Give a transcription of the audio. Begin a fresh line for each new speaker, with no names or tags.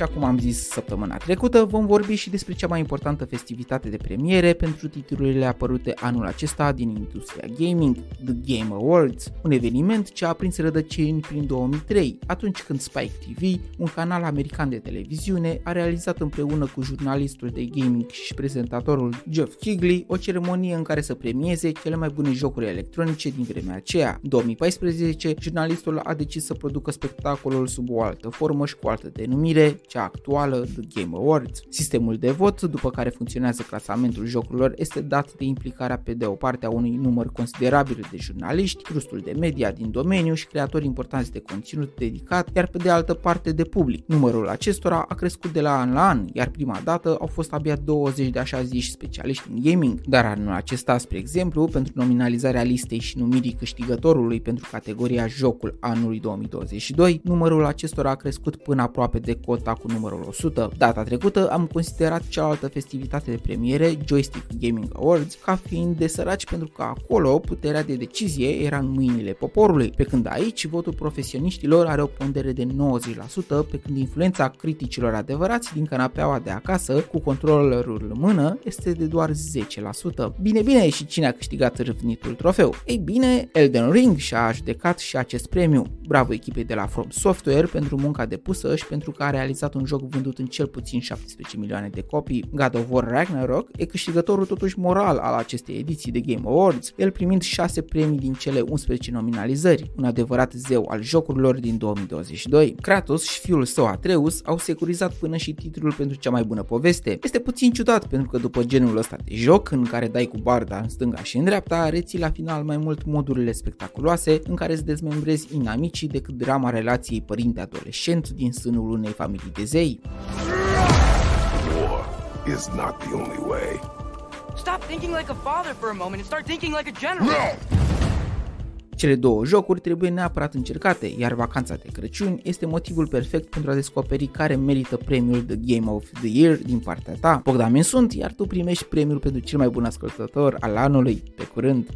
Așa cum am zis săptămâna trecută, vom vorbi și despre cea mai importantă festivitate de premiere pentru titlurile apărute anul acesta din industria gaming, The Game Awards, un eveniment ce a prins rădăcini prin 2003, atunci când Spike TV, un canal american de televiziune, a realizat împreună cu jurnalistul de gaming și prezentatorul Geoff Keighley o ceremonie în care să premieze cele mai bune jocuri electronice din vremea aceea. În 2014, jurnalistul a decis să producă spectacolul sub o altă formă și cu o altă denumire, cea actuală The Game Awards. Sistemul de vot, după care funcționează clasamentul jocurilor, este dat de implicarea pe de o parte a unui număr considerabil de jurnaliști, trustul de media din domeniu și creatori importanți de conținut dedicat, iar pe de altă parte de public. Numărul acestora a crescut de la an la an, iar prima dată au fost abia 20 de așa ziși specialiști în gaming, dar anul acesta, spre exemplu, pentru nominalizarea listei și numirii câștigătorului pentru categoria Jocul anului 2022, numărul acestora a crescut până aproape de cota cu numărul 100. Data trecută am considerat cealaltă festivitate de premiere, Joystick Gaming Awards, ca fiind de săraci pentru că acolo puterea de decizie era în mâinile poporului, pe când aici votul profesioniștilor are o pondere de 90%, pe când influența criticilor adevărați din canapeaua de acasă cu controllerul în mână este de doar 10%. Bine, bine, și cine a câștigat râvnitul trofeu? Ei bine, Elden Ring și-a judecat și acest premiu. Bravo echipei de la From Software pentru munca depusă și pentru că a realizat un joc vândut în cel puțin 17 milioane de copii. God of War Ragnarok e câștigătorul totuși moral al acestei ediții de Game Awards, el primind 6 premii din cele 11 nominalizări, un adevărat zeu al jocurilor din 2022. Kratos și fiul său Atreus au securizat până și titlul pentru cea mai bună poveste. Este puțin ciudat pentru că după genul ăsta de joc, în care dai cu barda în stânga și în dreapta, reții la final mai mult modurile spectaculoase în care îți dezmembrezi inamicii decât drama relației părinte-adolescent din sânul unei familii de zei. War is not the only way. Stop thinking like a father for a moment and start thinking like a general. No! Cele două jocuri trebuie neapărat încercate, iar vacanța de Crăciun este motivul perfect pentru a descoperi care merită premiul The Game of the Year din partea ta. Bogdamen sunt, iar tu primești premiul pentru cel mai bun ascultător al anului. Pe curând!